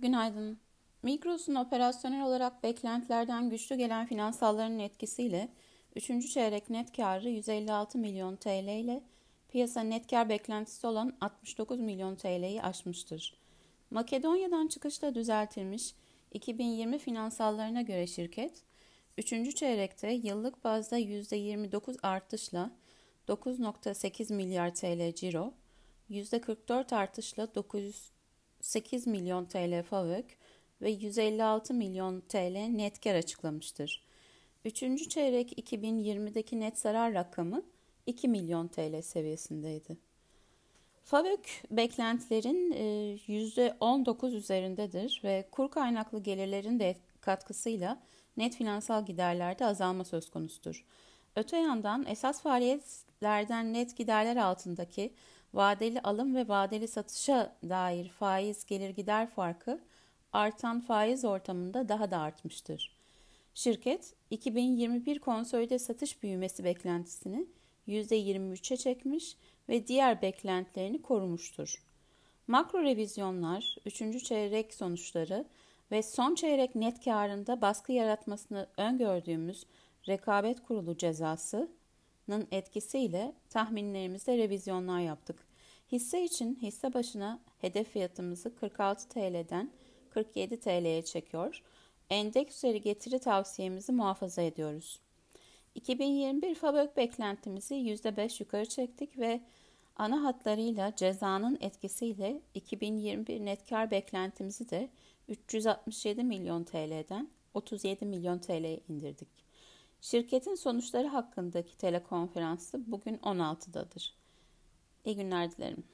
Günaydın. Migros'un operasyonel olarak beklentilerden güçlü gelen finansallarının etkisiyle 3. çeyrek net karı 156 milyon TL ile piyasa net kar beklentisi olan 69 milyon TL'yi aşmıştır. Makedonya'dan çıkışla düzeltilmiş 2020 finansallarına göre şirket, 3. çeyrekte yıllık bazda %29 artışla 9.8 milyar TL ciro, %44 artışla 908 milyon TL FAVÖK ve 156 milyon TL net kar açıklamıştır. Üçüncü çeyrek 2020'deki net zarar rakamı 2 milyon TL seviyesindeydi. FAVÖK beklentilerin %19 e, üzerindedir ve kur kaynaklı gelirlerin de katkısıyla net finansal giderlerde azalma söz konusudur. Öte yandan esas faaliyetlerden net giderler altındaki vadeli alım ve vadeli satışa dair faiz gelir gider farkı artan faiz ortamında daha da artmıştır. Şirket 2021 konsolide satış büyümesi beklentisini %23'e çekmiş ve diğer beklentilerini korumuştur. Makro revizyonlar, 3. çeyrek sonuçları ve son çeyrek net karında baskı yaratmasını öngördüğümüz rekabet kurulu cezasının etkisiyle tahminlerimizde revizyonlar yaptık. Hisse için hisse başına hedef fiyatımızı 46 TL'den 47 TL'ye çekiyor. Endeks üzeri getiri tavsiyemizi muhafaza ediyoruz. 2021 FABÖK beklentimizi %5 yukarı çektik ve ana hatlarıyla cezanın etkisiyle 2021 net kar beklentimizi de 367 milyon TL'den 37 milyon TL'ye indirdik. Şirketin sonuçları hakkındaki telekonferansı bugün 16'dadır. İyi günler dilerim.